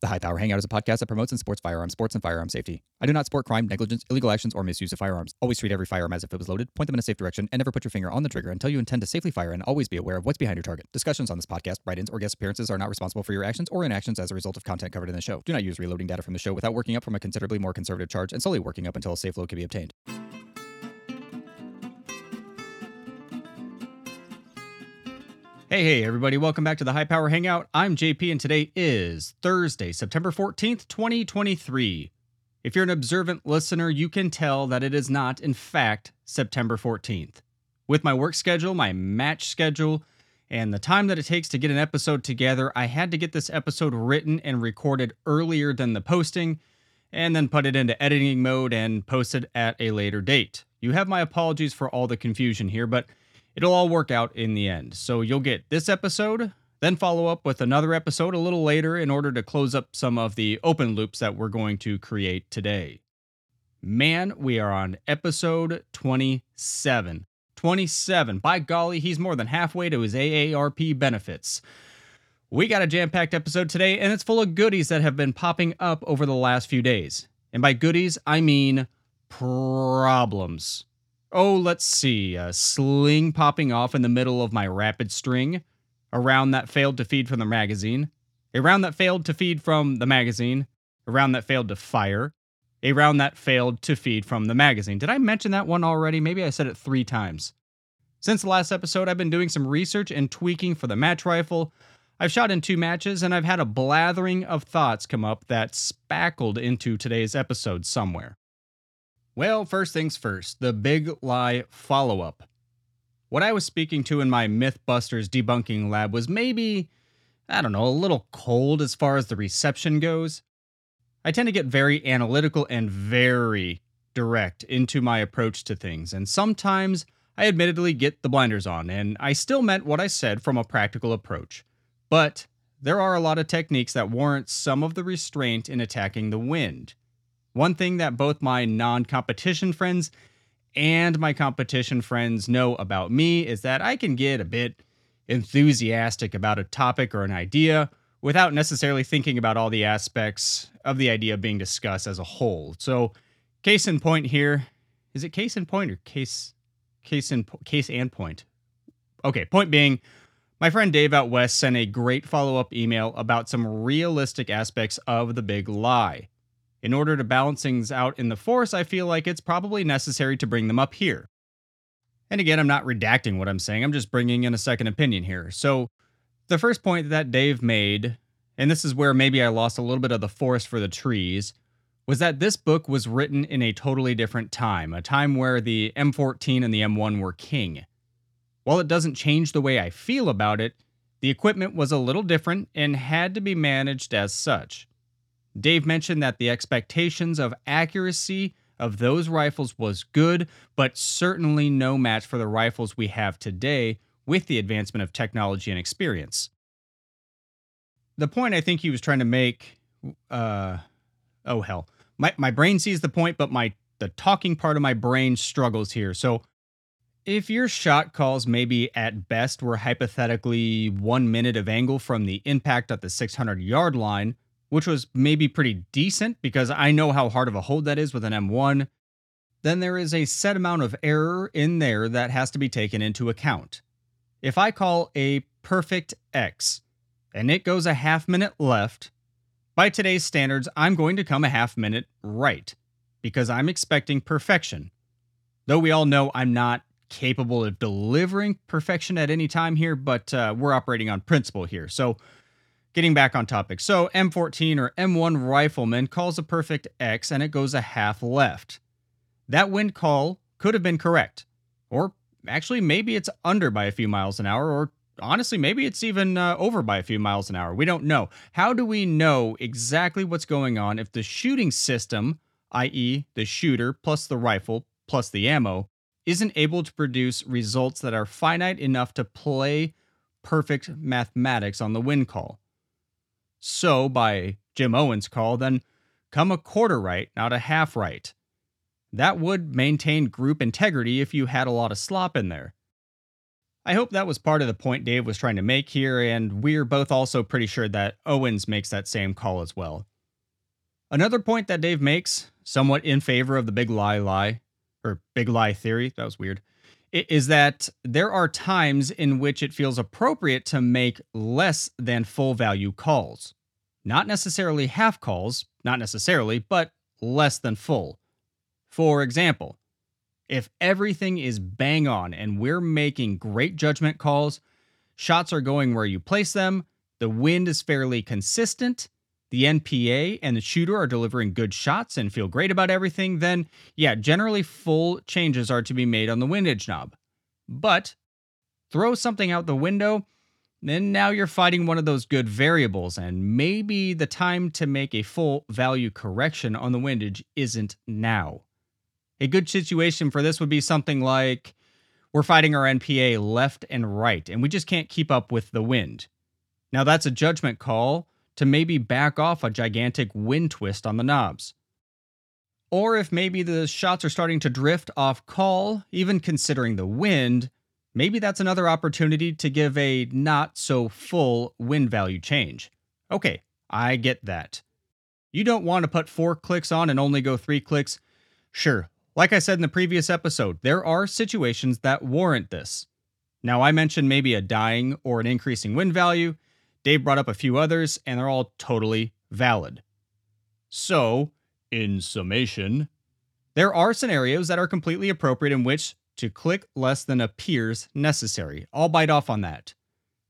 The High Power Hangout is a podcast that promotes and supports firearms sports and firearm safety. I do not support crime, negligence, illegal actions, or misuse of firearms. Always treat every firearm as if it was loaded, point them in a safe direction, and never put your finger on the trigger until you intend to safely fire, and always be aware of what's behind your target. Discussions on this podcast, write ins, or guest appearances are not responsible for your actions or inactions as a result of content covered in the show. Do not use reloading data from the show without working up from a considerably more conservative charge and slowly working up until a safe load can be obtained. Hey, hey, everybody, welcome back to the High Power Hangout. I'm JP, and today is Thursday, September 14th, 2023. If you're an observant listener, you can tell that it is not, in fact, September 14th. With my work schedule, my match schedule, and the time that it takes to get an episode together, I had to get this episode written and recorded earlier than the posting, and then put it into editing mode and post it at a later date. You have my apologies for all the confusion here, but it'll all work out in the end. So you'll get this episode, then follow up with another episode a little later in order to close up some of the open loops that we're going to create today. Man, we are on episode 27. 27. By golly, he's more than halfway to his AARP benefits. We got a jam packed episode today, and it's full of goodies that have been popping up over the last few days. And by goodies, I mean problems. Oh, let's see. A sling popping off in the middle of my rapid string. A round that failed to feed from the magazine. A round that failed to feed from the magazine. A round that failed to fire. A round that failed to feed from the magazine. Did I mention that one already? Maybe I said it three times. Since the last episode, I've been doing some research and tweaking for the match rifle. I've shot in two matches, and I've had a blathering of thoughts come up that spackled into today's episode somewhere. Well, first things first, the big lie follow up. What I was speaking to in my Mythbusters debunking lab was maybe, I don't know, a little cold as far as the reception goes. I tend to get very analytical and very direct into my approach to things, and sometimes I admittedly get the blinders on, and I still meant what I said from a practical approach. But there are a lot of techniques that warrant some of the restraint in attacking the wind. One thing that both my non competition friends and my competition friends know about me is that I can get a bit enthusiastic about a topic or an idea without necessarily thinking about all the aspects of the idea being discussed as a whole. So, case in point here, is it case in point or case case in case and point? Okay, point being, my friend Dave out west sent a great follow-up email about some realistic aspects of the big lie. In order to balance things out in the Force, I feel like it's probably necessary to bring them up here. And again, I'm not redacting what I'm saying, I'm just bringing in a second opinion here. So, the first point that Dave made, and this is where maybe I lost a little bit of the forest for the trees, was that this book was written in a totally different time, a time where the M14 and the M1 were king. While it doesn't change the way I feel about it, the equipment was a little different and had to be managed as such. Dave mentioned that the expectations of accuracy of those rifles was good, but certainly no match for the rifles we have today with the advancement of technology and experience. The point I think he was trying to make, uh, oh hell, my my brain sees the point, but my the talking part of my brain struggles here. So, if your shot calls maybe at best were hypothetically one minute of angle from the impact at the 600 yard line, which was maybe pretty decent because I know how hard of a hold that is with an M1, then there is a set amount of error in there that has to be taken into account. If I call a perfect X and it goes a half minute left, by today's standards, I'm going to come a half minute right because I'm expecting perfection. Though we all know I'm not capable of delivering perfection at any time here, but uh, we're operating on principle here. So Getting back on topic. So, M14 or M1 rifleman calls a perfect X and it goes a half left. That wind call could have been correct. Or actually, maybe it's under by a few miles an hour, or honestly, maybe it's even uh, over by a few miles an hour. We don't know. How do we know exactly what's going on if the shooting system, i.e., the shooter plus the rifle plus the ammo, isn't able to produce results that are finite enough to play perfect mathematics on the wind call? So, by Jim Owens' call, then come a quarter right, not a half right. That would maintain group integrity if you had a lot of slop in there. I hope that was part of the point Dave was trying to make here, and we're both also pretty sure that Owens makes that same call as well. Another point that Dave makes, somewhat in favor of the big lie lie, or big lie theory, that was weird, is that there are times in which it feels appropriate to make less than full value calls. Not necessarily half calls, not necessarily, but less than full. For example, if everything is bang on and we're making great judgment calls, shots are going where you place them, the wind is fairly consistent, the NPA and the shooter are delivering good shots and feel great about everything, then yeah, generally full changes are to be made on the windage knob. But throw something out the window, then now you're fighting one of those good variables, and maybe the time to make a full value correction on the windage isn't now. A good situation for this would be something like we're fighting our NPA left and right, and we just can't keep up with the wind. Now, that's a judgment call to maybe back off a gigantic wind twist on the knobs. Or if maybe the shots are starting to drift off call, even considering the wind, maybe that's another opportunity to give a not so full wind value change. Okay, I get that. You don't want to put four clicks on and only go three clicks. Sure, like I said in the previous episode, there are situations that warrant this. Now, I mentioned maybe a dying or an increasing wind value. Dave brought up a few others, and they're all totally valid. So, in summation, there are scenarios that are completely appropriate in which to click less than appears necessary. I'll bite off on that.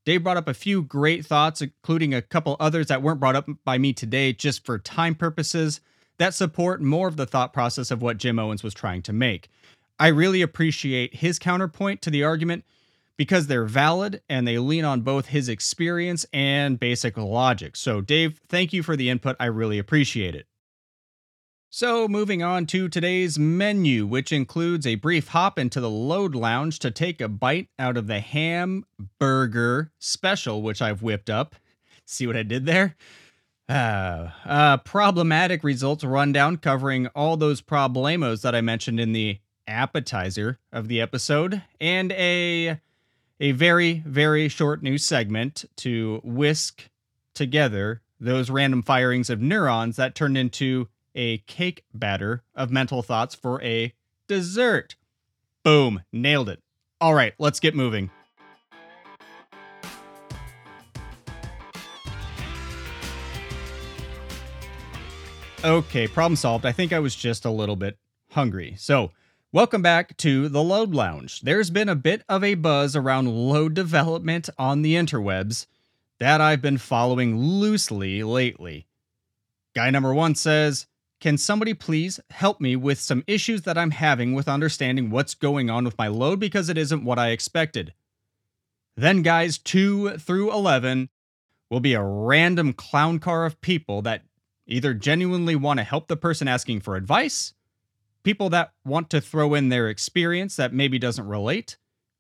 Dave brought up a few great thoughts, including a couple others that weren't brought up by me today just for time purposes that support more of the thought process of what Jim Owens was trying to make. I really appreciate his counterpoint to the argument because they're valid and they lean on both his experience and basic logic. So, Dave, thank you for the input. I really appreciate it. So, moving on to today's menu, which includes a brief hop into the load lounge to take a bite out of the ham burger special, which I've whipped up. See what I did there? Uh, uh, problematic results rundown covering all those problemos that I mentioned in the appetizer of the episode, and a a very very short news segment to whisk together those random firings of neurons that turned into a cake batter of mental thoughts for a dessert. Boom, nailed it. All right, let's get moving. Okay, problem solved. I think I was just a little bit hungry. So, welcome back to the Load Lounge. There's been a bit of a buzz around load development on the interwebs that I've been following loosely lately. Guy number one says, Can somebody please help me with some issues that I'm having with understanding what's going on with my load because it isn't what I expected? Then, guys 2 through 11 will be a random clown car of people that either genuinely want to help the person asking for advice, people that want to throw in their experience that maybe doesn't relate,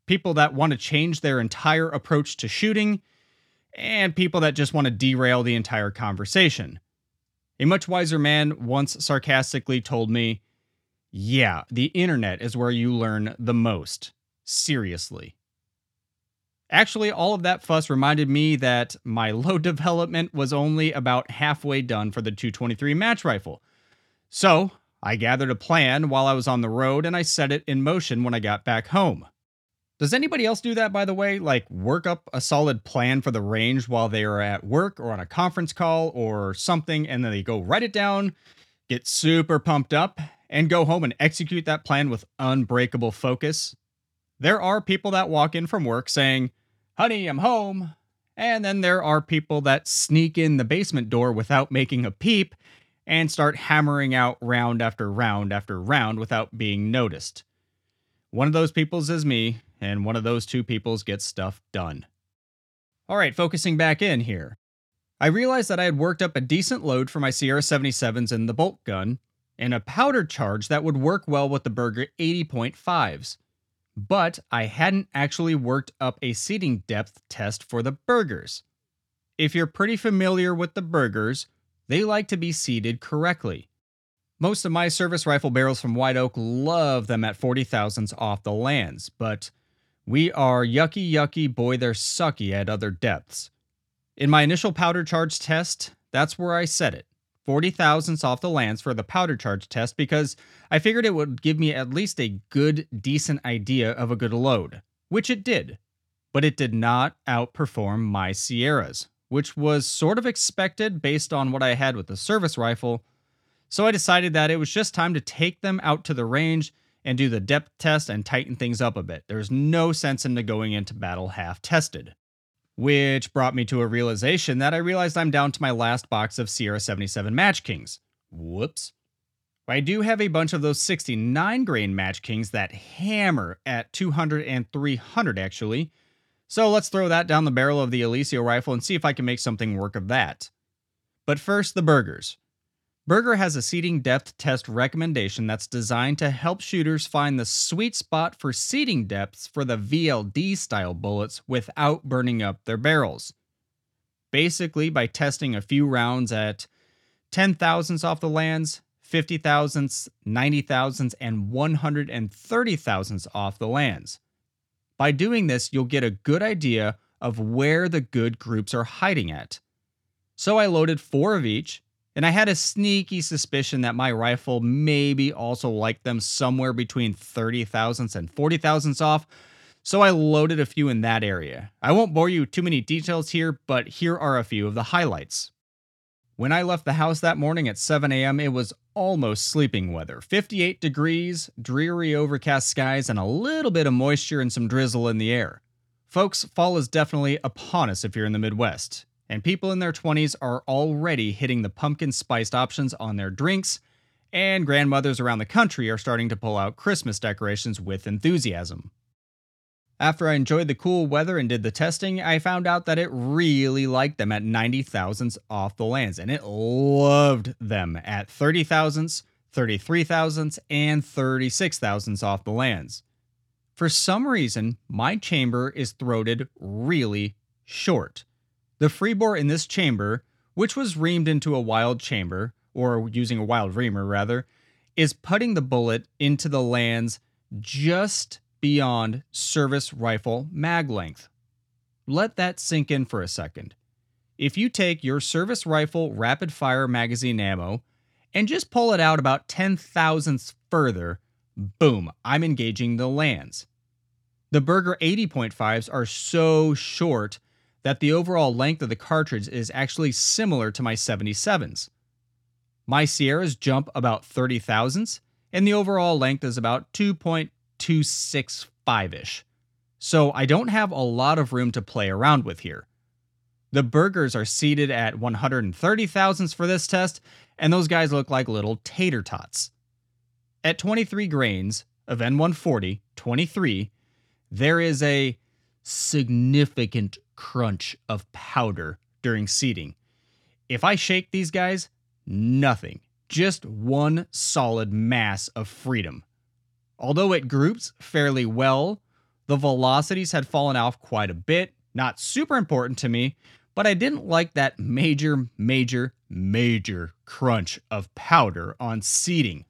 people that want to change their entire approach to shooting, and people that just want to derail the entire conversation. A much wiser man once sarcastically told me, Yeah, the internet is where you learn the most. Seriously. Actually, all of that fuss reminded me that my load development was only about halfway done for the 223 match rifle. So, I gathered a plan while I was on the road and I set it in motion when I got back home. Does anybody else do that, by the way? Like, work up a solid plan for the range while they are at work or on a conference call or something, and then they go write it down, get super pumped up, and go home and execute that plan with unbreakable focus? There are people that walk in from work saying, honey, I'm home. And then there are people that sneak in the basement door without making a peep and start hammering out round after round after round without being noticed. One of those peoples is me, and one of those two peoples gets stuff done. All right, focusing back in here. I realized that I had worked up a decent load for my Sierra 77s in the bolt gun, and a powder charge that would work well with the Berger 80.5s but I hadn't actually worked up a seating depth test for the Bergers. If you're pretty familiar with the Bergers, they like to be seated correctly. Most of my service rifle barrels from White Oak love them at 40,000s off the lands, but We are yucky yucky, boy, they're sucky at other depths. In my initial powder charge test, that's where I set it 40 thousandths off the lands for the powder charge test because I figured it would give me at least a good, decent idea of a good load, which it did. But it did not outperform my Sierras, which was sort of expected based on what I had with the service rifle. So I decided that it was just time to take them out to the range and do the depth test and tighten things up a bit. There's no sense in going into battle half tested. Which brought me to a realization that I realized I'm down to my last box of Sierra 77 Match Kings. Whoops. I do have a bunch of those 69 grain Match Kings that hammer at 200 and 300 actually. So let's throw that down the barrel of the Eliseo rifle and see if I can make something work of that. But first, the Bergers. Berger has a seating depth test recommendation that's designed to help shooters find the sweet spot for seating depths for the VLD style bullets without burning up their barrels. Basically, by testing a few rounds at 10 thousandths off the lands, 50 thousandths, 90 thousandths, and 130 thousandths off the lands. By doing this, you'll get a good idea of where the good groups are hiding at. So I loaded four of each and I had a sneaky suspicion that my rifle maybe also liked them somewhere between 30 thousandths and 40 thousandths off, so I loaded a few in that area. I won't bore you too many details here, but here are a few of the highlights. When I left the house that morning at 7 a.m., it was almost sleeping weather 58 degrees, dreary overcast skies, and a little bit of moisture and some drizzle in the air. Folks, fall is definitely upon us if you're in the Midwest and people in their 20s are already hitting the pumpkin spiced options on their drinks, and grandmothers around the country are starting to pull out Christmas decorations with enthusiasm. After I enjoyed the cool weather and did the testing, I found out that it really liked them at 90 thousandths off the lands, and it loved them at 30 thousandths, 33 thousandths, and 36 thousandths off the lands. For some reason, my chamber is throated really short. The free bore in this chamber, which was reamed into a Wylde chamber, or using a Wylde reamer rather, is putting the bullet into the lands just beyond service rifle mag length. Let that sink in for a second. If you take your service rifle rapid fire magazine ammo and just pull it out about 10 thousandths further, boom, I'm engaging the lands. The Berger 80.5s are so short that the overall length of the cartridge is actually similar to my 77s. My Sierras jump about 30 thousandths, and the overall length is about 2.265 ish. So I don't have a lot of room to play around with here. The Bergers are seated at 130 thousandths for this test, and those guys look like little tater tots. At 23 grains of N140, 23, there is a significant crunch of powder during seating. If I shake these guys, nothing. Just one solid mass of freedom. Although it groups fairly well, the velocities had fallen off quite a bit. Not super important to me, but I didn't like that major, major, major crunch of powder on seating.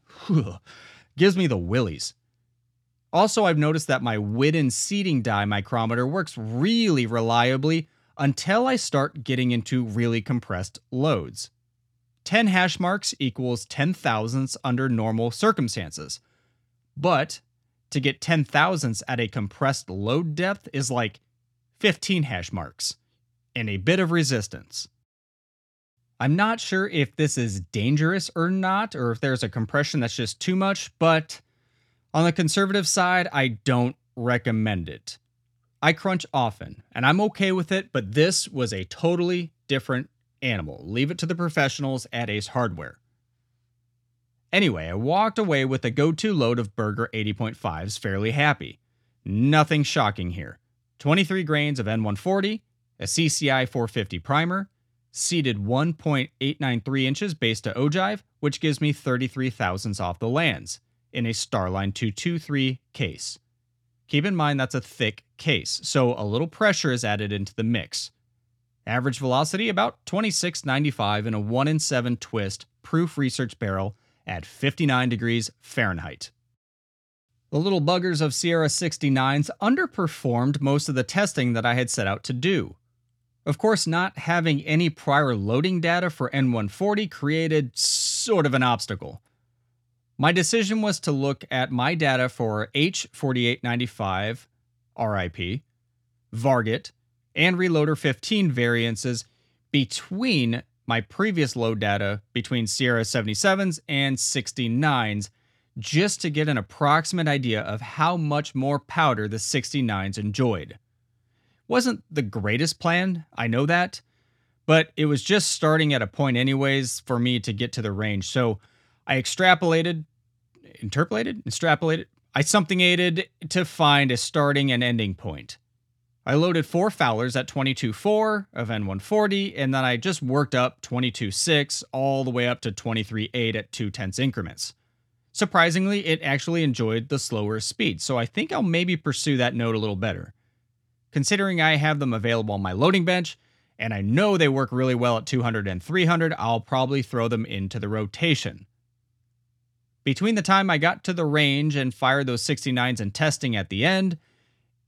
Gives me the willies. Also, I've noticed that my Whidden seating die micrometer works really reliably until I start getting into really compressed loads. 10 hash marks equals 10 thousandths under normal circumstances. But to get 10 thousandths at a compressed load depth is like 15 hash marks and a bit of resistance. I'm not sure if this is dangerous or not, or if there's a compression that's just too much, but on the conservative side, I don't recommend it. I crunch often, and I'm okay with it, but this was a totally different animal. Leave it to the professionals at Ace Hardware. Anyway, I walked away with a go to load of Berger 80.5s fairly happy. Nothing shocking here. 23 grains of N140, a CCI 450 primer, seated 1.893 inches base to ogive, which gives me 33 thousandths off the lands in a Starline 223 case. Keep in mind that's a thick case, so a little pressure is added into the mix. Average velocity about 2695 in a 1 in 7 twist proof research barrel at 59 degrees Fahrenheit. The little buggers of Sierra 69s underperformed most of the testing that I had set out to do. Of course, not having any prior loading data for N140 created sort of an obstacle. My decision was to look at my data for H4895, RIP, Varget, and Reloader 15 variances between my previous load data between Sierra 77s and 69s just to get an approximate idea of how much more powder the 69s enjoyed. Wasn't the greatest plan, I know that, but it was just starting at a point, anyways, for me to get to the range. So I extrapolated, interpolated, extrapolated, I something aided to find a starting and ending point. I loaded four foulers at 22.4 of N140, and then I just worked up 22.6 all the way up to 23.8 at 2 tenths increments. Surprisingly, it actually enjoyed the slower speed, so I think I'll maybe pursue that note a little better. Considering I have them available on my loading bench, and I know they work really well at 200 and 300, I'll probably throw them into the rotation. Between the time I got to the range and fired those 69s in testing at the end,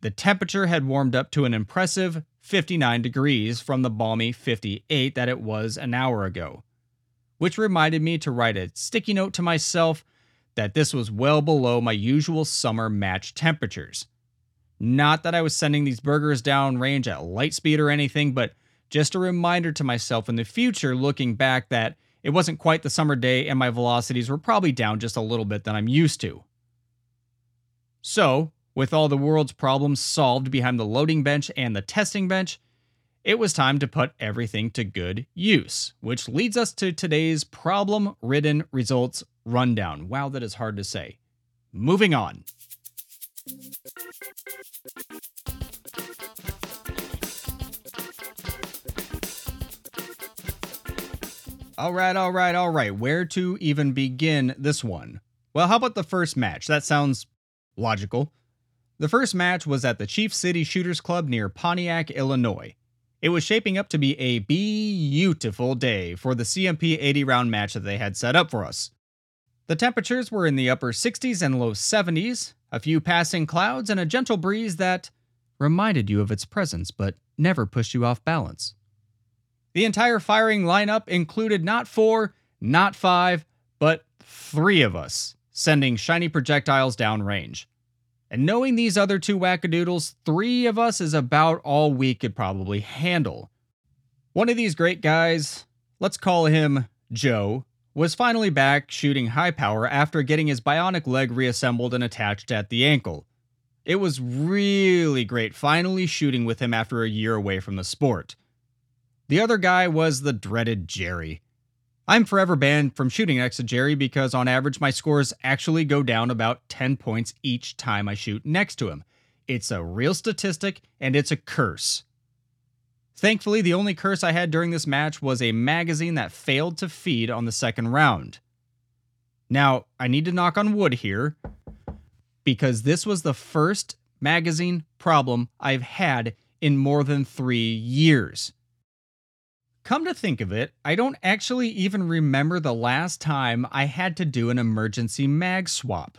the temperature had warmed up to an impressive 59 degrees from the balmy 58 that it was an hour ago, which reminded me to write a sticky note to myself that this was well below my usual summer match temperatures. Not that I was sending these Bergers down range at light speed or anything, but just a reminder to myself in the future looking back that it wasn't quite the summer day and my velocities were probably down just a little bit than I'm used to. So, with all the world's problems solved behind the loading bench and the testing bench, it was time to put everything to good use, which leads us to today's problem ridden results rundown. Wow, that is hard to say. Moving on. All right, all right, all right. Where to even begin this one? Well, how about the first match? That sounds logical. The first match was at the Chief City Shooters Club near Pontiac, Illinois. It was shaping up to be a beautiful day for the CMP 80 round match that they had set up for us. The temperatures were in the upper 60s and low 70s, a few passing clouds, and a gentle breeze that reminded you of its presence but never pushed you off balance. The entire firing lineup included not four, not five, but three of us, sending shiny projectiles downrange. And knowing these other two wackadoodles, three of us is about all we could probably handle. One of these great guys, let's call him Joe, was finally back shooting high power after getting his bionic leg reassembled and attached at the ankle. It was really great finally shooting with him after a year away from the sport. The other guy was the dreaded Jerry. I'm forever banned from shooting next to Jerry because on average my scores actually go down about 10 points each time I shoot next to him. It's a real statistic and it's a curse. Thankfully, the only curse I had during this match was a magazine that failed to feed on the second round. Now, I need to knock on wood here because this was the first magazine problem I've had in more than three years. Come to think of it, I don't actually even remember the last time I had to do an emergency mag swap.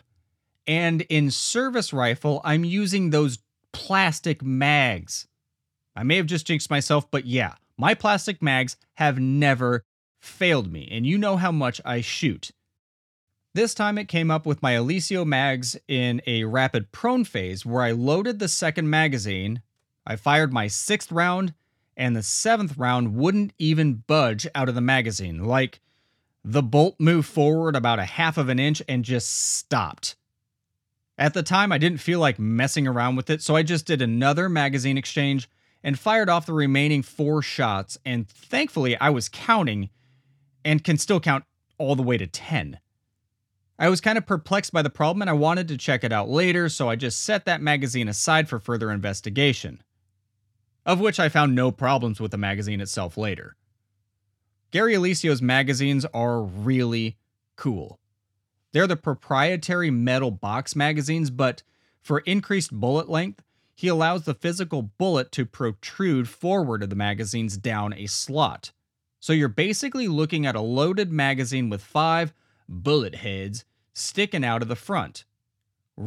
And in service rifle, I'm using those plastic mags. I may have just jinxed myself, but yeah, my plastic mags have never failed me, and you know how much I shoot. This time it came up with my Eliseo mags in a rapid prone phase where I loaded the second magazine, I fired my sixth round, and the seventh round wouldn't even budge out of the magazine. Like, the bolt moved forward about a half of an inch and just stopped. At the time, I didn't feel like messing around with it, so I just did another magazine exchange and fired off the remaining four shots. And thankfully, I was counting and can still count all the way to 10. I was kind of perplexed by the problem and I wanted to check it out later, so I just set that magazine aside for further investigation of which I found no problems with the magazine itself later. Gary Eliseo's magazines are really cool. They're the proprietary metal box magazines, but for increased bullet length, he allows the physical bullet to protrude forward of the magazines down a slot. So you're basically looking at a loaded magazine with five bullet heads sticking out of the front.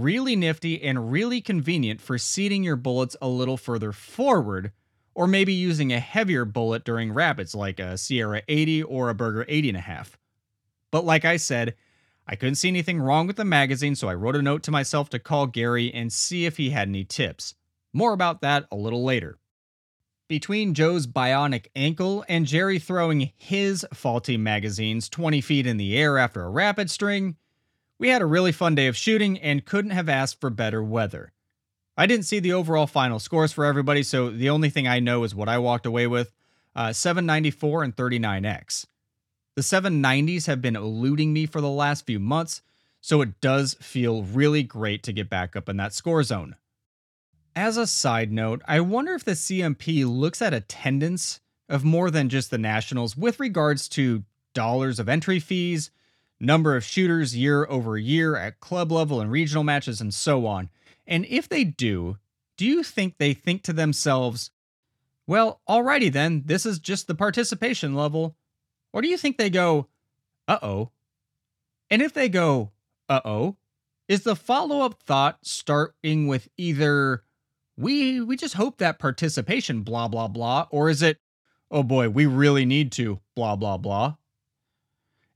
Really nifty and really convenient for seating your bullets a little further forward, or maybe using a heavier bullet during rapids like a Sierra 80 or a Berger 80 and a half. But like I said, I couldn't see anything wrong with the magazine, so I wrote a note to myself to call Gary and see if he had any tips. More about that a little later. Between Joe's bionic ankle and Jerry throwing his faulty magazines 20 feet in the air after a rapid string, we had a really fun day of shooting and couldn't have asked for better weather. I didn't see the overall final scores for everybody, so the only thing I know is what I walked away with uh, 794 and 39x. The 790s have been eluding me for the last few months, so it does feel really great to get back up in that score zone. As a side note, I wonder if the CMP looks at attendance of more than just the Nationals with regards to dollars of entry fees, number of shooters year over year at club level and regional matches, and so on. And if they do, do you think they think to themselves, well, alrighty then, this is just the participation level? Or do you think they go, uh oh? And if they go, uh oh, is the follow up thought starting with either, we we just hope that participation blah blah blah or is it oh boy we really need to blah blah blah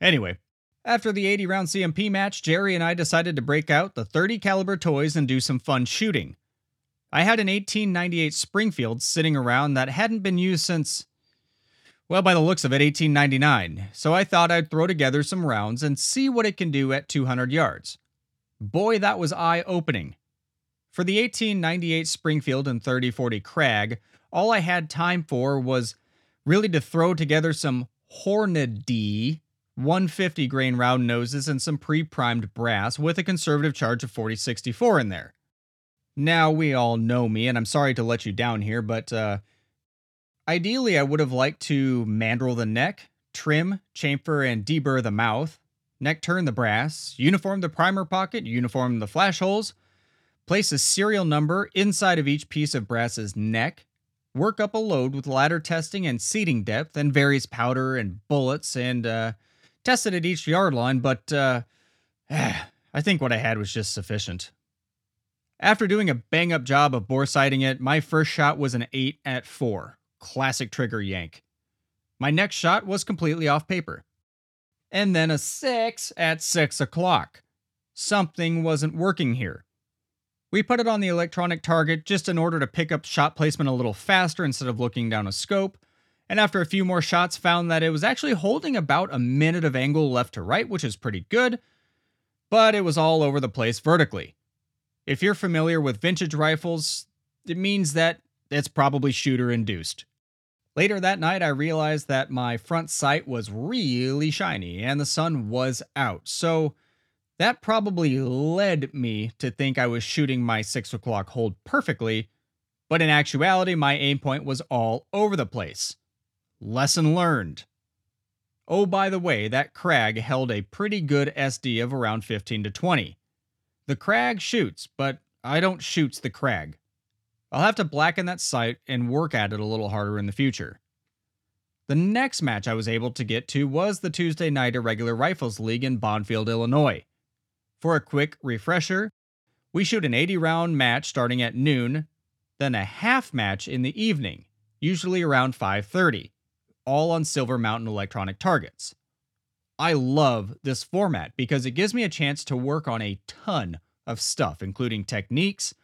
anyway after the 80 round cmp match jerry and i decided to break out the 30 caliber toys and do some fun shooting. I had an 1898 springfield sitting around that hadn't been used since well by the looks of it 1899 so i thought i'd throw together some rounds and see what it can do at 200 yards. Boy that was eye opening for the 1898 Springfield and 3040 Krag, all I had time for was really to throw together some Hornady 150 grain round noses and some pre primed brass with a conservative charge of 4064 in there. Now, we all know me, and I'm sorry to let you down here, but uh, ideally, I would have liked to mandrel the neck, trim, chamfer, and deburr the mouth, neck turn the brass, uniform the primer pocket, uniform the flash holes, Place a serial number inside of each piece of brass's neck. Work up a load with ladder testing and seating depth and various powder and bullets and uh, test it at each yard line, but uh, I think what I had was just sufficient. After doing a bang up job of bore sighting it, my first shot was an 8 at 4. Classic trigger yank. My next shot was completely off paper. And then a 6 at 6 o'clock. Something wasn't working here. We put it on the electronic target just in order to pick up shot placement a little faster instead of looking down a scope, and after a few more shots found that it was actually holding about a minute of angle left to right, which is pretty good, but it was all over the place vertically. If you're familiar with vintage rifles, it means that it's probably shooter induced. Later that night, I realized that my front sight was really shiny and the sun was out, so that probably led me to think I was shooting my 6 o'clock hold perfectly, but in actuality, my aim point was all over the place. Lesson learned. Oh, by the way, that Krag held a pretty good SD of around 15 to 20. The Krag shoots, but I don't shoots the Krag. I'll have to blacken that sight and work at it a little harder in the future. The next match I was able to get to was the Tuesday night Irregular Rifles League in Bonfield, Illinois. For a quick refresher, we shoot an 80 round match starting at noon, then a half match in the evening, usually around 5:30, all on Silver Mountain electronic targets. I love this format because it gives me a chance to work on a ton of stuff including techniques,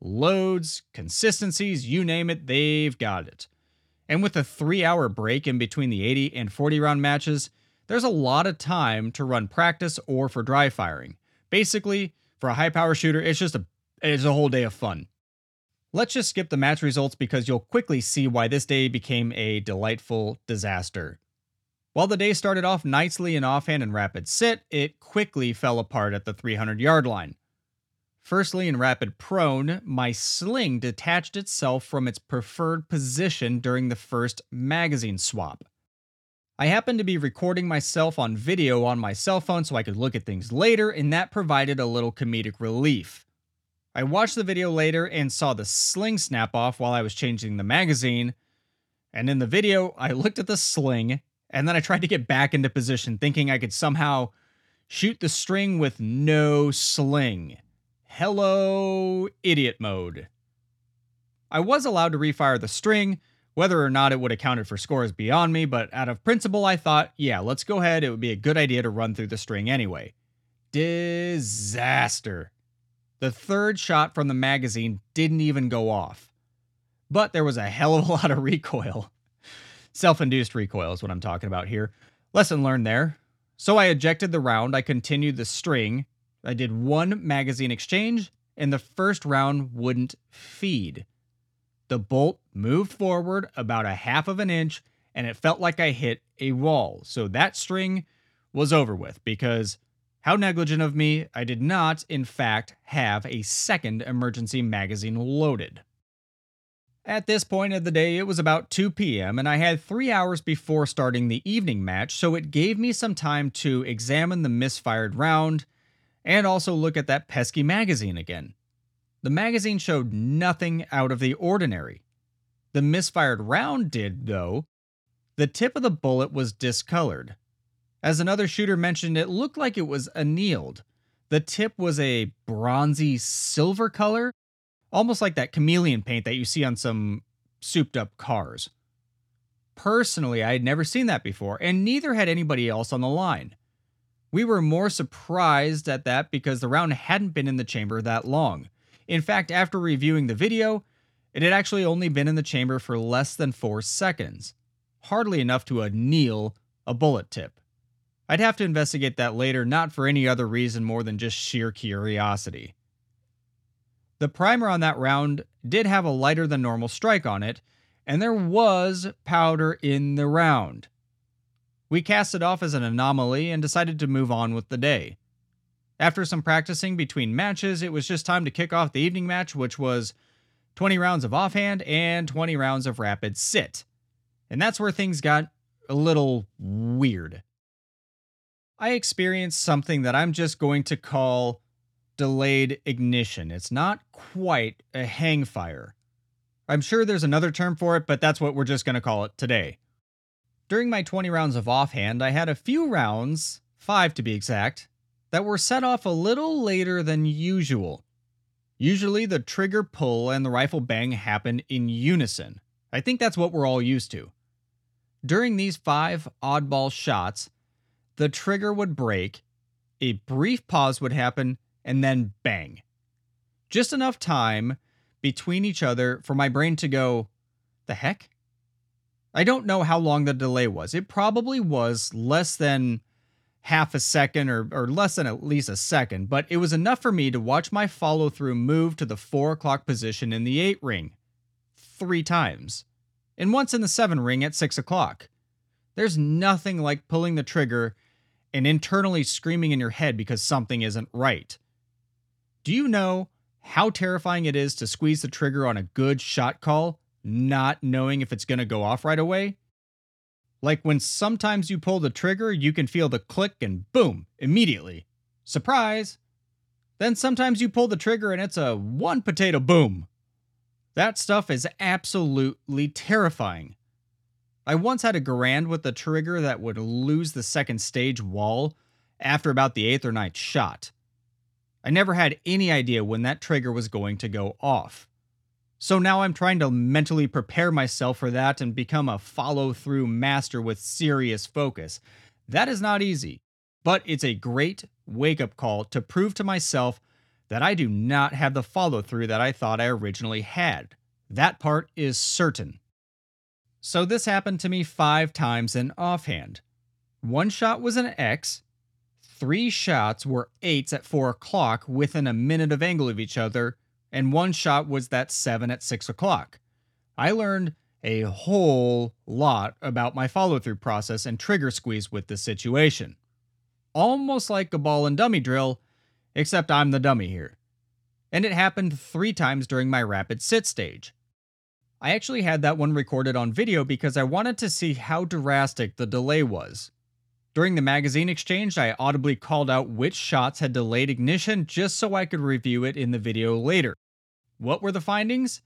loads, consistencies, you name it, they've got it. And with a 3-hour break in between the 80 and 40 round matches, there's a lot of time to run practice or for dry firing. Basically, for a high power shooter, it's just a it's a whole day of fun. Let's just skip the match results because you'll quickly see why this day became a delightful disaster. While the day started off nicely in offhand and rapid sit, it quickly fell apart at the 300 yard line. Firstly, in rapid prone, my sling detached itself from its preferred position during the first magazine swap. I happened to be recording myself on video on my cell phone so I could look at things later, and that provided a little comedic relief. I watched the video later and saw the sling snap off while I was changing the magazine. And in the video, I looked at the sling and then I tried to get back into position, thinking I could somehow shoot the string with no sling. hello, idiot mode. I was allowed to refire the string. Whether or not it would have counted for scores beyond me, but out of principle, I thought, yeah, let's go ahead. It would be a good idea to run through the string anyway. Disaster. The third shot from the magazine didn't even go off. But there was a hell of a lot of recoil. Self induced recoil is what I'm talking about here. Lesson learned there. So I ejected the round, I continued the string, I did one magazine exchange, and the first round wouldn't feed. The bolt moved forward about a half of an inch, and it felt like I hit a wall. So that string was over with because how negligent of me, I did not, in fact, have a second emergency magazine loaded. At this point of the day, it was about 2 p.m., and I had three hours before starting the evening match, so it gave me some time to examine the misfired round and also look at that pesky magazine again. The magazine showed nothing out of the ordinary. The misfired round did, though. The tip of the bullet was discolored. As another shooter mentioned, it looked like it was annealed. The tip was a bronzy silver color almost like that chameleon paint that you see on some souped up cars. Personally, I had never seen that before, and neither had anybody else on the line. We were more surprised at that because the round hadn't been in the chamber that long. In fact, after reviewing the video, it had actually only been in the chamber for less than 4 seconds. Hardly enough to anneal a bullet tip. I'd have to investigate that later, not for any other reason more than just sheer curiosity. The primer on that round did have a lighter than normal strike on it, and there was powder in the round. We cast it off as an anomaly and decided to move on with the day. After some practicing between matches, it was just time to kick off the evening match, which was 20 rounds of offhand and 20 rounds of rapid sit. And that's where things got a little weird. I experienced something that I'm just going to call delayed ignition. It's not quite a hang fire. I'm sure there's another term for it, but that's what we're just going to call it today. During my 20 rounds of offhand, I had a few rounds, five to be exact, that were set off a little later than usual. Usually, the trigger pull and the rifle bang happen in unison. I think that's what we're all used to. During these five oddball shots, the trigger would break, a brief pause would happen, and then bang. Just enough time between each other for my brain to go, the heck? I don't know how long the delay was. It probably was less than half a second or, or less than at least a second, but it was enough for me to watch my follow through move to the 4 o'clock position in the 8 ring three times, and once in the 7 ring at 6 o'clock. There's nothing like pulling the trigger and internally screaming in your head because something isn't right. Do you know how terrifying it is to squeeze the trigger on a good shot call, not knowing if it's going to go off right away? Like when sometimes you pull the trigger, you can feel the click and boom, immediately. Surprise! Then sometimes you pull the trigger and it's a one potato boom. That stuff is absolutely terrifying. I once had a Garand with a trigger that would lose the second stage wall after about the eighth or ninth shot. I never had any idea when that trigger was going to go off. So now I'm trying to mentally prepare myself for that and become a follow through master with serious focus. That is not easy, but it's a great wake up call to prove to myself that I do not have the follow through that I thought I originally had. That part is certain. So this happened to me five times in offhand. One shot was an X, three shots were eights at four o'clock within a minute of angle of each other, and one shot was that seven at six o'clock. I learned a whole lot about my follow through process and trigger squeeze with this situation. Almost like a ball and dummy drill, except I'm the dummy here. And it happened three times during my rapid sit stage. I actually had that one recorded on video because I wanted to see how drastic the delay was. During the magazine exchange, I audibly called out which shots had delayed ignition just so I could review it in the video later. What were the findings?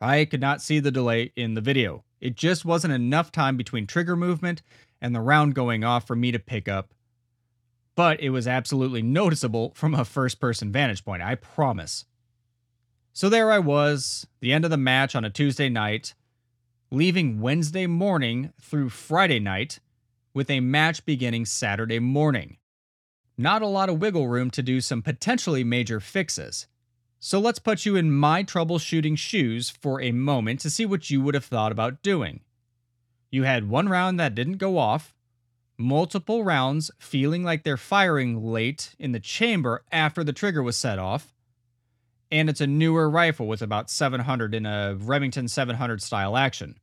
I could not see the delay in the video. It just wasn't enough time between trigger movement and the round going off for me to pick up. but it was absolutely noticeable from a first person vantage point, I promise. So there I was, the end of the match on a Tuesday night, leaving Wednesday morning through Friday night with a match beginning Saturday morning. Not a lot of wiggle room to do some potentially major fixes. So let's put you in my troubleshooting shoes for a moment to see what you would have thought about doing. You had one round that didn't go off, multiple rounds feeling like they're firing late in the chamber after the trigger was set off, and it's a newer rifle with about 700 in a Remington 700 style action.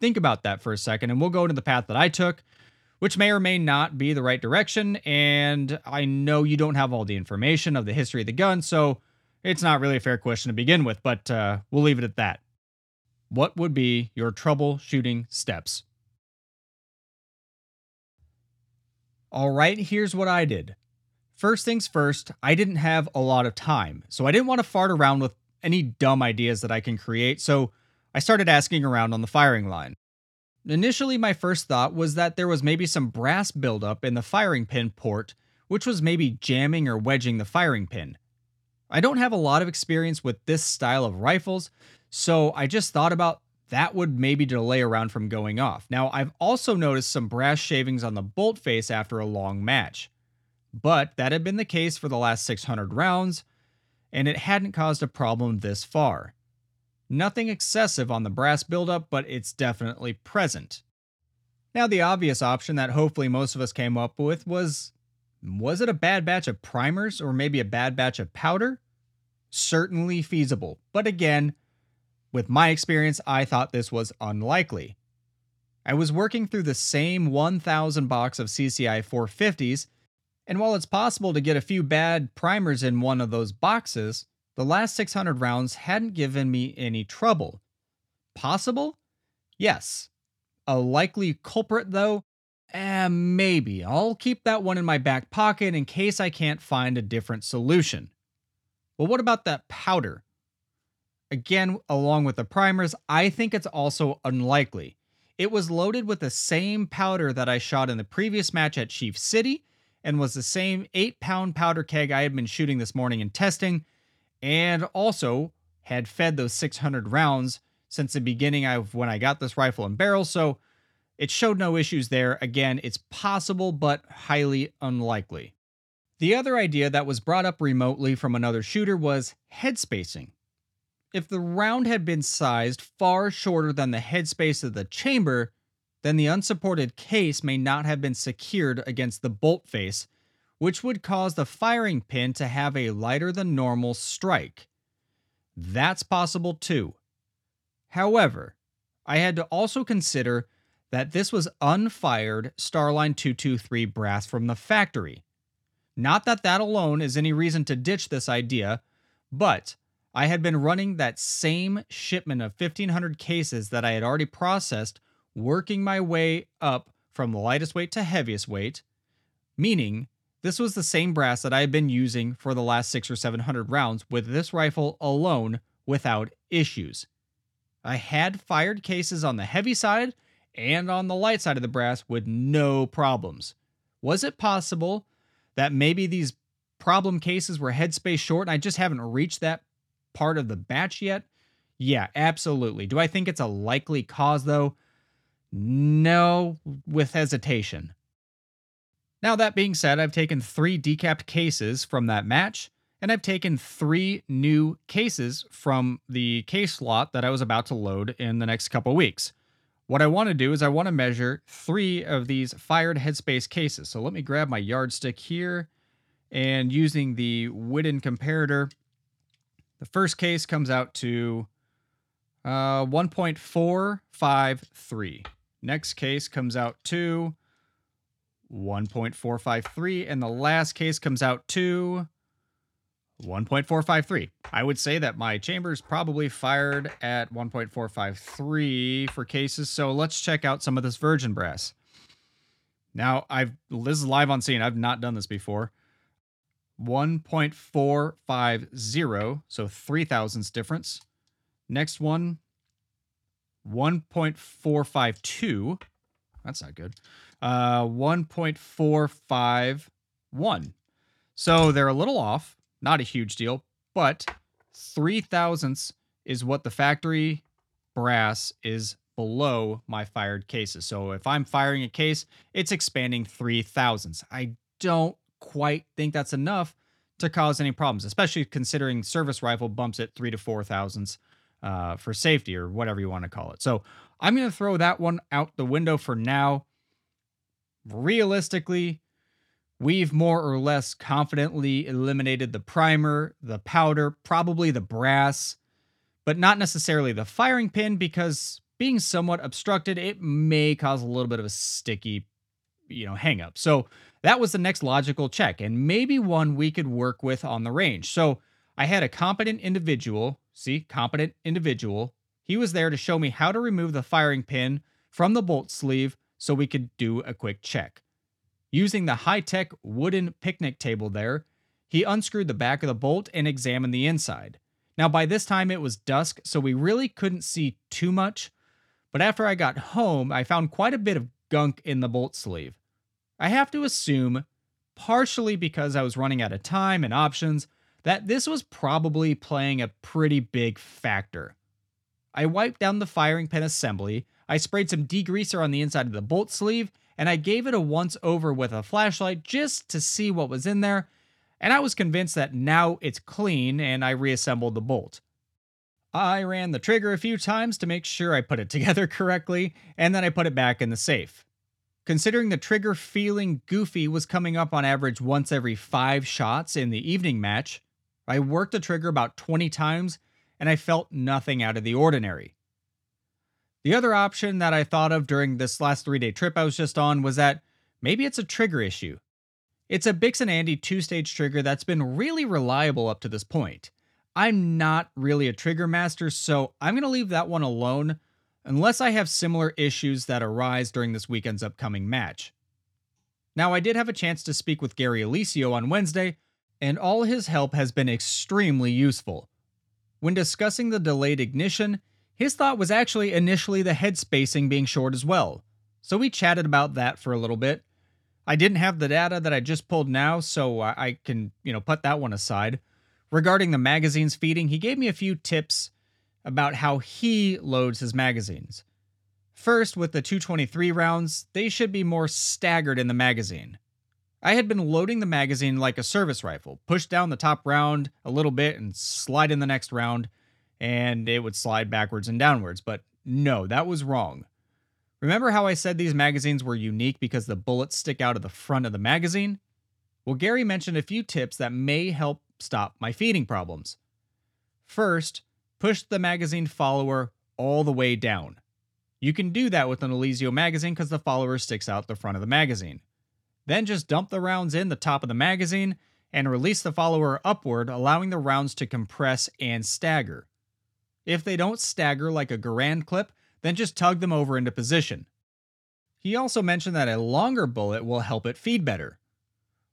Think about that for a second, and we'll go into the path that I took, which may or may not be the right direction. And I know you don't have all the information of the history of the gun, so it's not really a fair question to begin with, but uh, we'll leave it at that. What would be your troubleshooting steps? All right, here's what I did. First things first, I didn't have a lot of time, so I didn't want to fart around with any dumb ideas that I can create, so I started asking around on the firing line. Initially, my first thought was that there was maybe some brass buildup in the firing pin port, which was maybe jamming or wedging the firing pin. I don't have a lot of experience with this style of rifles, so I just thought about that would maybe delay a round from going off. Now, I've also noticed some brass shavings on the bolt face after a long match but that had been the case for the last 600 rounds, and it hadn't caused a problem this far. Nothing excessive on the brass buildup, but it's definitely present. Now, the obvious option that hopefully most of us came up with was was it a bad batch of primers or maybe a bad batch of powder? Certainly feasible, but again, with my experience, I thought this was unlikely. I was working through the same 1000 box of CCI 450s and while it's possible to get a few bad primers in one of those boxes, the last 600 rounds hadn't given me any trouble. Possible? Yes. A likely culprit, though? Eh, maybe. I'll keep that one in my back pocket in case I can't find a different solution. Well, what about that powder? Again, along with the primers, I think it's also unlikely. It was loaded with the same powder that I shot in the previous match at Chief City and was the same 8 pound powder keg I had been shooting this morning and testing, and also had fed those 600 rounds since the beginning of when I got this rifle and barrel, so it showed no issues there. Again, it's possible, but highly unlikely. The other idea that was brought up remotely from another shooter was head spacing. If the round had been sized far shorter than the headspace of the chamber, then the unsupported case may not have been secured against the bolt face, which would cause the firing pin to have a lighter than normal strike. That's possible too. However, I had to also consider that this was unfired Starline 223 brass from the factory. Not that that alone is any reason to ditch this idea, but I had been running that same shipment of 1500 cases that I had already processed working my way up from the lightest weight to heaviest weight, meaning this was the same brass that I had been using for the last six or seven hundred rounds with this rifle alone without issues. I had fired cases on the heavy side and on the light side of the brass with no problems. Was it possible that maybe these problem cases were headspace short and I just haven't reached that part of the batch yet? Yeah, absolutely. Do I think it's a likely cause though? No, with hesitation. Now, that being said, I've taken three decapped cases from that match, and I've taken three new cases from the case slot that I was about to load in the next couple weeks. What I want to do is I want to measure three of these fired headspace cases. So let me grab my yardstick here and using the Whidden comparator, the first case comes out to uh, 1.453. Next case comes out to 1.453, and the last case comes out to 1.453. I would say that my chamber's probably fired at 1.453 for cases, so let's check out some of this virgin brass. Now, I've this is live on scene. I've not done this before. 1.450, so three thousandths difference. Next one, 1.452. That's not good. Uh, 1.45 one. So they're a little off, not a huge deal, but three thousandths is what the factory brass is below my fired cases. So if I'm firing a case, it's expanding three thousandths. I don't quite think that's enough to cause any problems, especially considering service rifle bumps it three to four thousandths uh, for safety or whatever you want to call it. So I'm going to throw that one out the window for now. Realistically, we've more or less confidently eliminated the primer, the powder, probably the brass, but not necessarily the firing pin because being somewhat obstructed, it may cause a little bit of a sticky, you know, hang up. So that was the next logical check and maybe one we could work with on the range. So I had a competent individual, see, competent individual. He was there to show me how to remove the firing pin from the bolt sleeve so we could do a quick check. Using the high tech wooden picnic table there, he unscrewed the back of the bolt and examined the inside. Now, by this time it was dusk, so we really couldn't see too much, but after I got home, I found quite a bit of gunk in the bolt sleeve. I have to assume, partially because I was running out of time and options, that this was probably playing a pretty big factor. I wiped down the firing pin assembly, I sprayed some degreaser on the inside of the bolt sleeve, and I gave it a once over with a flashlight just to see what was in there, and I was convinced that now it's clean and I reassembled the bolt. I ran the trigger a few times to make sure I put it together correctly, and then I put it back in the safe. Considering the trigger feeling goofy was coming up on average once every five shots in the evening match, I worked the trigger about 20 times and I felt nothing out of the ordinary. The other option that I thought of during this last three day trip I was just on was that maybe it's a trigger issue. It's a Bix'n Andy two stage trigger that's been really reliable up to this point. I'm not really a trigger master, so I'm going to leave that one alone unless I have similar issues that arise during this weekend's upcoming match. Now, I did have a chance to speak with Gary Eliseo on Wednesday, and all his help has been extremely useful. When discussing the delayed ignition, his thought was actually initially the head spacing being short as well, so we chatted about that for a little bit. I didn't have the data that I just pulled now, so I can, you know, put that one aside. Regarding the magazine's feeding, he gave me a few tips about how he loads his magazines. First, with the 223 rounds, they should be more staggered in the magazine. I had been loading the magazine like a service rifle, push down the top round a little bit and slide in the next round, and it would slide backwards and downwards. But no, that was wrong. Remember how I said these magazines were unique because the bullets stick out of the front of the magazine? Well, Gary mentioned a few tips that may help stop my feeding problems. First, push the magazine follower all the way down. You can do that with an Eliseo magazine because the follower sticks out the front of the magazine. Then just dump the rounds in the top of the magazine and release the follower upward, allowing the rounds to compress and stagger. If they don't stagger like a Garand clip, then just tug them over into position. He also mentioned that a longer bullet will help it feed better.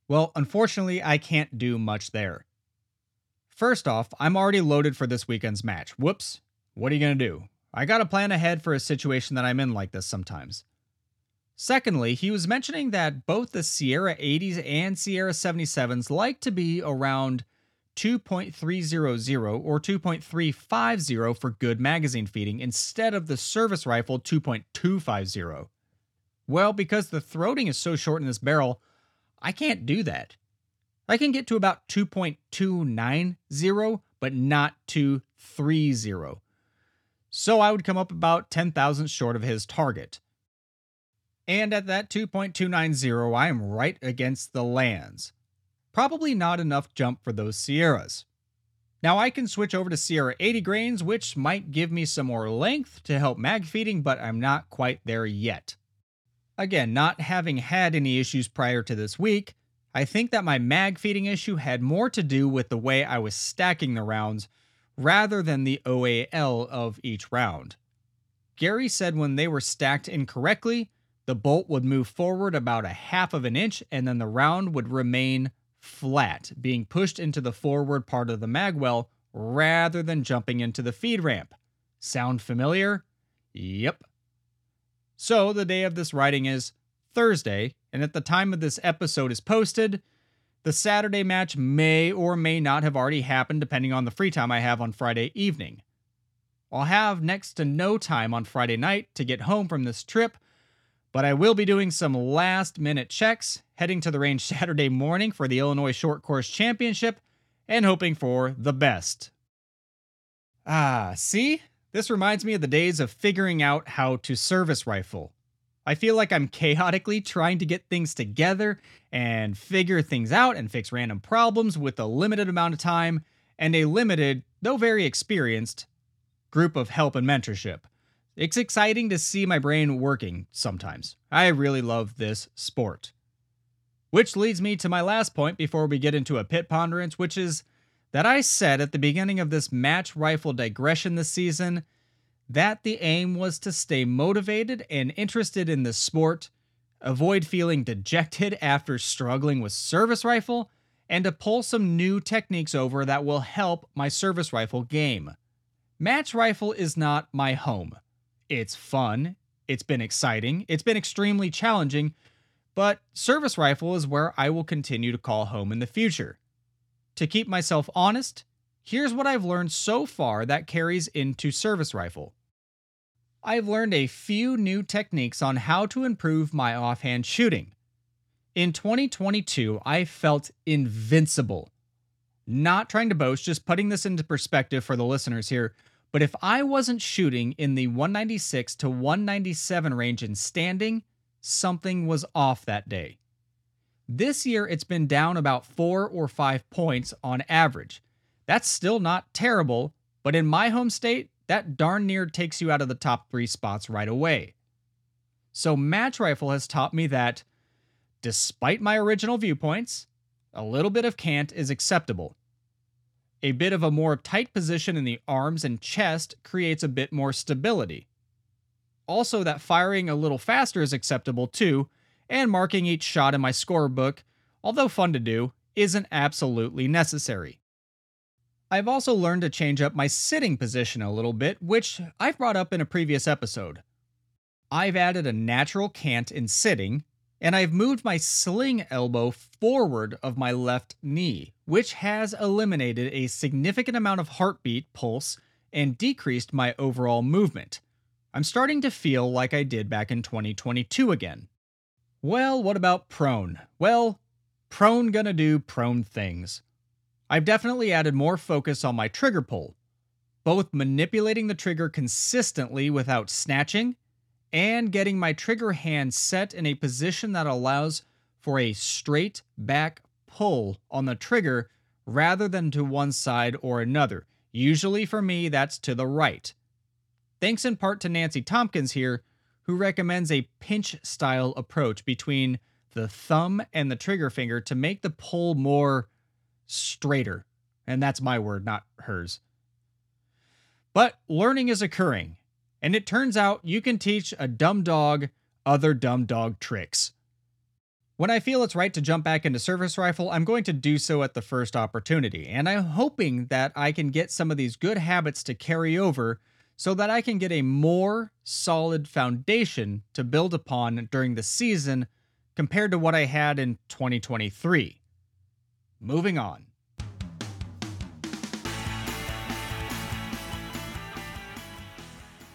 Well, unfortunately, I can't do much there. First off, I'm already loaded for this weekend's match. Whoops. What are you going to do? I got to plan ahead for a situation that I'm in like this sometimes. Secondly, he was mentioning that both the Sierra 80s and Sierra 77s like to be around 2.300 or 2.350 for good magazine feeding instead of the service rifle 2.250. Well, because the throating is so short in this barrel, I can't do that. I can get to about 2.290, but not 230. So I would come up about 10 thousandths short of his target. And at that 2.290, I am right against the lands. Probably not enough jump for those Sierras. Now I can switch over to Sierra 80 grains, which might give me some more length to help mag feeding, but I'm not quite there yet. Again, not having had any issues prior to this week, I think that my mag feeding issue had more to do with the way I was stacking the rounds rather than the OAL of each round. Gary said when they were stacked incorrectly, the bolt would move forward about a half of an inch and then the round would remain flat, being pushed into the forward part of the magwell rather than jumping into the feed ramp. Sound familiar? Yep. So the day of this writing is Thursday, and at the time of this episode is posted, The Saturday match may or may not have already happened depending on the free time I have on Friday evening. I'll have next to no time on Friday night to get home from this trip, but I will be doing some last minute checks, heading to the range Saturday morning for the Illinois Short Course Championship, and hoping for the best. Ah, see? This reminds me of the days of figuring out how to service rifle. I feel like I'm chaotically trying to get things together and figure things out and fix random problems with a limited amount of time and a limited, though very experienced, group of help and mentorship. It's exciting to see my brain working sometimes. I really love this sport. Which leads me to my last point before we get into a pit ponderance, which is that I said at the beginning of this match rifle digression this season that the aim was to stay motivated and interested in the sport, avoid feeling dejected after struggling with service rifle, and to pull some new techniques over that will help my service rifle game. Match rifle is not my home. It's fun, it's been exciting, it's been extremely challenging, but service rifle is where I will continue to call home in the future. To keep myself honest, here's what I've learned so far that carries into service rifle. I've learned a few new techniques on how to improve my offhand shooting. In 2022, I felt invincible. Not trying to boast, just putting this into perspective for the listeners here, but if I wasn't shooting in the 196 to 197 range in standing, something was off that day. This year, it's been down about four or five points on average. That's still not terrible, but in my home state, that darn near takes you out of the top three spots right away. So, Match Rifle has taught me that, despite my original viewpoints, a little bit of cant is acceptable. A bit of a more tight position in the arms and chest creates a bit more stability. Also, that firing a little faster is acceptable too, and marking each shot in my scorebook, although fun to do, isn't absolutely necessary. I've also learned to change up my sitting position a little bit, which I've brought up in a previous episode. I've added a natural cant in sitting, and I've moved my sling elbow forward of my left knee, which has eliminated a significant amount of heartbeat pulse and decreased my overall movement. I'm starting to feel like I did back in 2022 again. Well, what about prone? Well, prone gonna do prone things. I've definitely added more focus on my trigger pull, both manipulating the trigger consistently without snatching and getting my trigger hand set in a position that allows for a straight back pull on the trigger rather than to one side or another. Usually for me, that's to the right. Thanks in part to Nancy Tompkins here, who recommends a pinch style approach between the thumb and the trigger finger to make the pull more straighter. And that's my word, not hers. But learning is occurring, and it turns out you can teach a dumb dog other dumb dog tricks. When I feel it's right to jump back into service rifle, I'm going to do so at the first opportunity, and I'm hoping that I can get some of these good habits to carry over so that I can get a more solid foundation to build upon during the season compared to what I had in 2023. Moving on.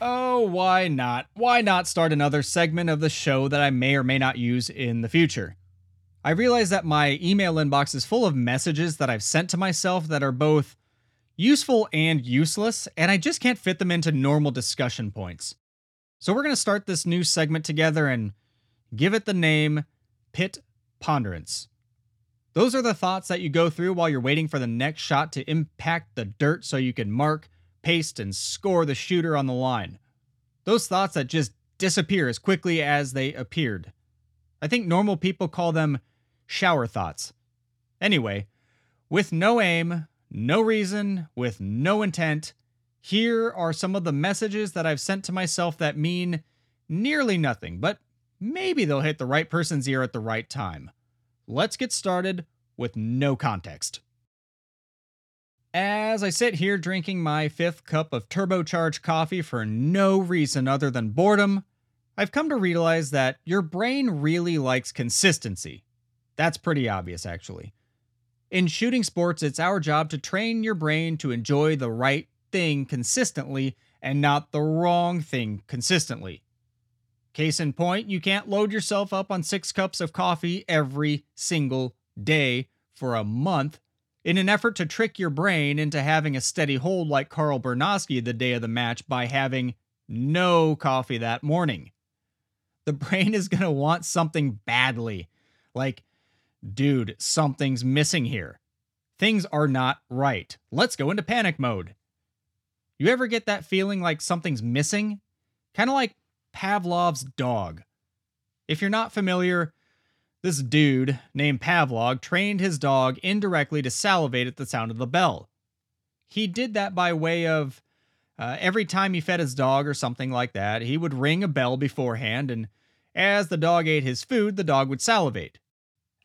Oh, why not? Why not start another segment of the show that I may or may not use in the future? I realize that my email inbox is full of messages that I've sent to myself that are both useful and useless, and I just can't fit them into normal discussion points. So we're going to start this new segment together and give it the name Pit Ponderance. Those are the thoughts that you go through while you're waiting for the next shot to impact the dirt so you can mark, paste, and score the shooter on the line. Those thoughts that just disappear as quickly as they appeared. I think normal people call them shower thoughts. Anyway, with no aim, no reason, with no intent, here are some of the messages that I've sent to myself that mean nearly nothing, but maybe they'll hit the right person's ear at the right time. Let's get started with no context. As I sit here drinking my fifth cup of turbocharged coffee for no reason other than boredom, I've come to realize that your brain really likes consistency. That's pretty obvious, actually. In shooting sports, it's our job to train your brain to enjoy the right thing consistently and not the wrong thing consistently. Case in point, you can't load yourself up on six cups of coffee every single day for a month in an effort to trick your brain into having a steady hold like Carl Bernosky the day of the match by having no coffee that morning. The brain is going to want something badly. Like, dude, something's missing here. Things are not right. Let's go into panic mode. You ever get that feeling like something's missing? Kind of like Pavlov's dog. If you're not familiar, this dude named Pavlov trained his dog indirectly to salivate at the sound of the bell. He did that by way of uh, every time he fed his dog or something like that, he would ring a bell beforehand, and as the dog ate his food, the dog would salivate.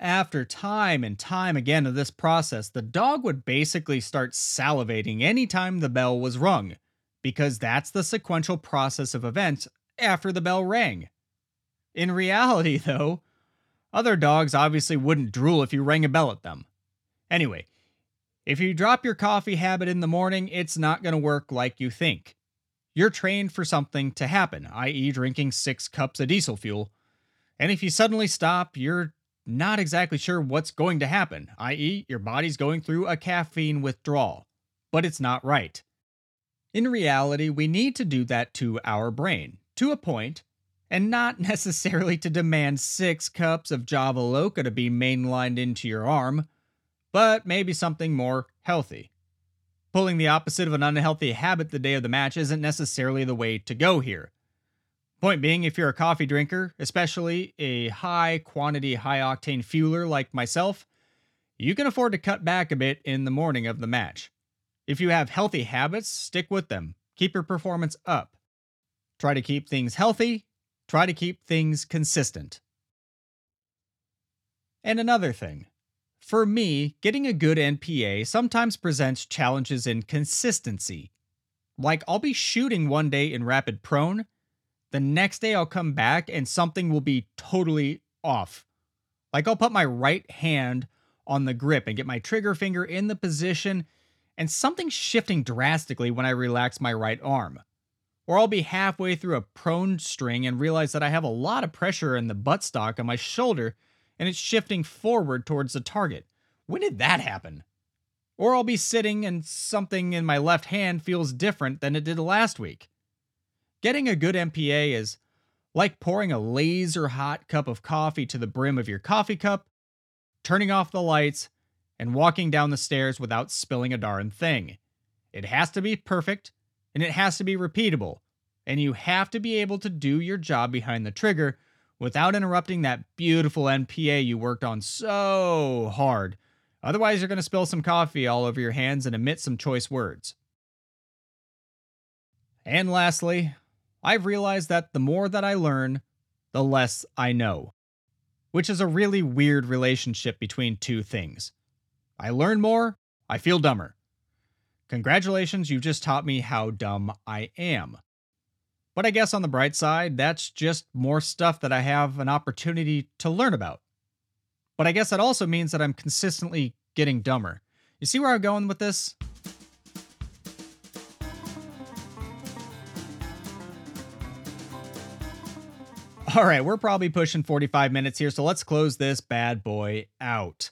After time and time again of this process, the dog would basically start salivating anytime the bell was rung, because that's the sequential process of events after the bell rang. In reality, though, other dogs obviously wouldn't drool if you rang a bell at them. Anyway, if you drop your coffee habit in the morning, it's not going to work like you think. You're trained for something to happen, i.e., drinking six cups of diesel fuel. And if you suddenly stop, you're not exactly sure what's going to happen, i.e., your body's going through a caffeine withdrawal, but it's not right. In reality, we need to do that to our brain, to a point, and not necessarily to demand six cups of Java Loca to be mainlined into your arm, but maybe something more healthy. Pulling the opposite of an unhealthy habit the day of the match isn't necessarily the way to go here. Point being, if you're a coffee drinker, especially a high quantity, high octane fueler like myself, you can afford to cut back a bit in the morning of the match. If you have healthy habits, stick with them. Keep your performance up. Try to keep things healthy, try to keep things consistent. And another thing for me, getting a good NPA sometimes presents challenges in consistency. Like, I'll be shooting one day in rapid prone the next day I'll come back and something will be totally off. Like I'll put my right hand on the grip and get my trigger finger in the position, and something's shifting drastically when I relax my right arm. Or I'll be halfway through a prone string and realize that I have a lot of pressure in the buttstock on my shoulder and it's shifting forward towards the target. When did that happen? Or I'll be sitting and something in my left hand feels different than it did last week. Getting a good NPA is like pouring a laser hot cup of coffee to the brim of your coffee cup, turning off the lights, and walking down the stairs without spilling a darn thing. It has to be perfect, and it has to be repeatable, and you have to be able to do your job behind the trigger without interrupting that beautiful NPA you worked on so hard. Otherwise, you're going to spill some coffee all over your hands and emit some choice words. And lastly, I've realized that the more that I learn, the less I know, which is a really weird relationship between two things. I learn more, I feel dumber. Congratulations, you just taught me how dumb I am. But I guess on the bright side, that's just more stuff that I have an opportunity to learn about. But I guess that also means that I'm consistently getting dumber. You see where I'm going with this? All right, we're probably pushing 45 minutes here, so let's close this bad boy out.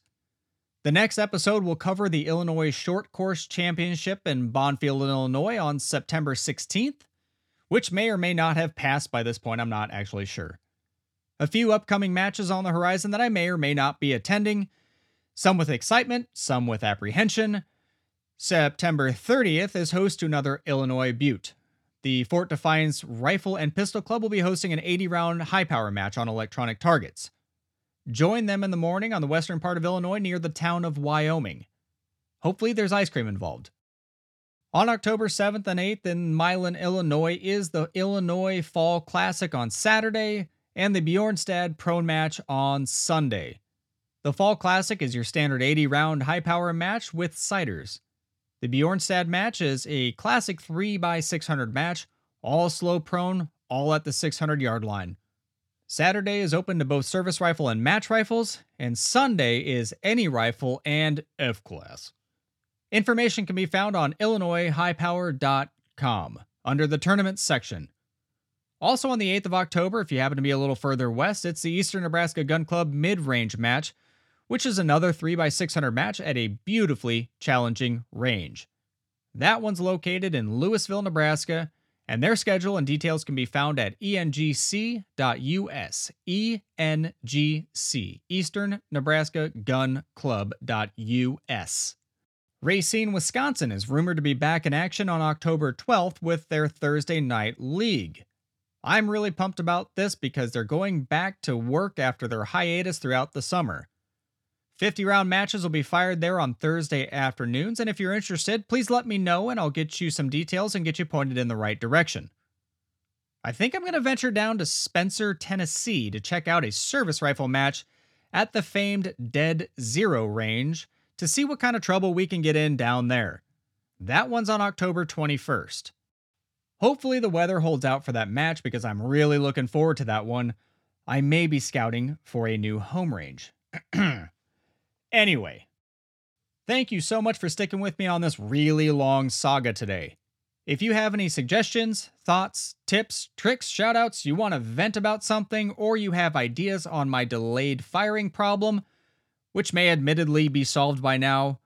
The next episode will cover the Illinois Short Course Championship in Bonfield, Illinois on September 16th, which may or may not have passed by this point, I'm not actually sure. A few upcoming matches on the horizon that I may or may not be attending, some with excitement, some with apprehension. September 30th is host to another Illinois Butte. The Fort Defiance Rifle and Pistol Club will be hosting an 80 round high power match on electronic targets. Join them in the morning on the western part of Illinois near the town of Wyoming. Hopefully, there's ice cream involved. On October 7th and 8th in Milan, Illinois, is the Illinois Fall Classic on Saturday and the Bjornstad Prone match on Sunday. The Fall Classic is your standard 80 round high power match with sighters. The Bjornstad match is a classic 3x600 match, all slow prone, all at the 600 yard line. Saturday is open to both service rifle and match rifles, and Sunday is any rifle and F class. Information can be found on IllinoisHighPower.com under the tournament section. Also on the 8th of October, if you happen to be a little further west, it's the Eastern Nebraska Gun Club mid range match, which is another 3x600 match at a beautifully challenging range. That one's located in Louisville, Nebraska, and their schedule and details can be found at engc.us. ENGC, Eastern Nebraska Gun Club.us. Racine, Wisconsin is rumored to be back in action on October 12th with their Thursday night league. I'm really pumped about this because they're going back to work after their hiatus throughout the summer. 50 round matches will be fired there on Thursday afternoons, and if you're interested, please let me know and I'll get you some details and get you pointed in the right direction. I think I'm going to venture down to Spencer, Tennessee to check out a service rifle match at the famed Dead Zero range to see what kind of trouble we can get in down there. That one's on October 21st. Hopefully, the weather holds out for that match because I'm really looking forward to that one. I may be scouting for a new home range. Anyway, thank you so much for sticking with me on this really long saga today. If you have any suggestions, thoughts, tips, tricks, shoutouts, you want to vent about something, or you have ideas on my delayed firing problem, which may admittedly be solved by now,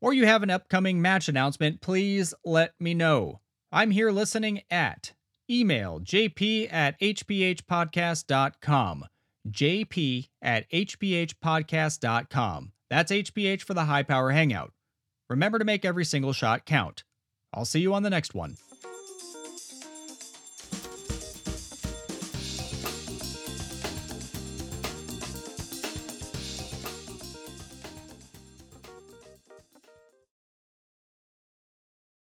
or you have an upcoming match announcement, please let me know. I'm here listening at email jp at hphpodcast.com. jp at hphpodcast.com. That's HPH for the High Power Hangout. Remember to make every single shot count. I'll see you on the next one.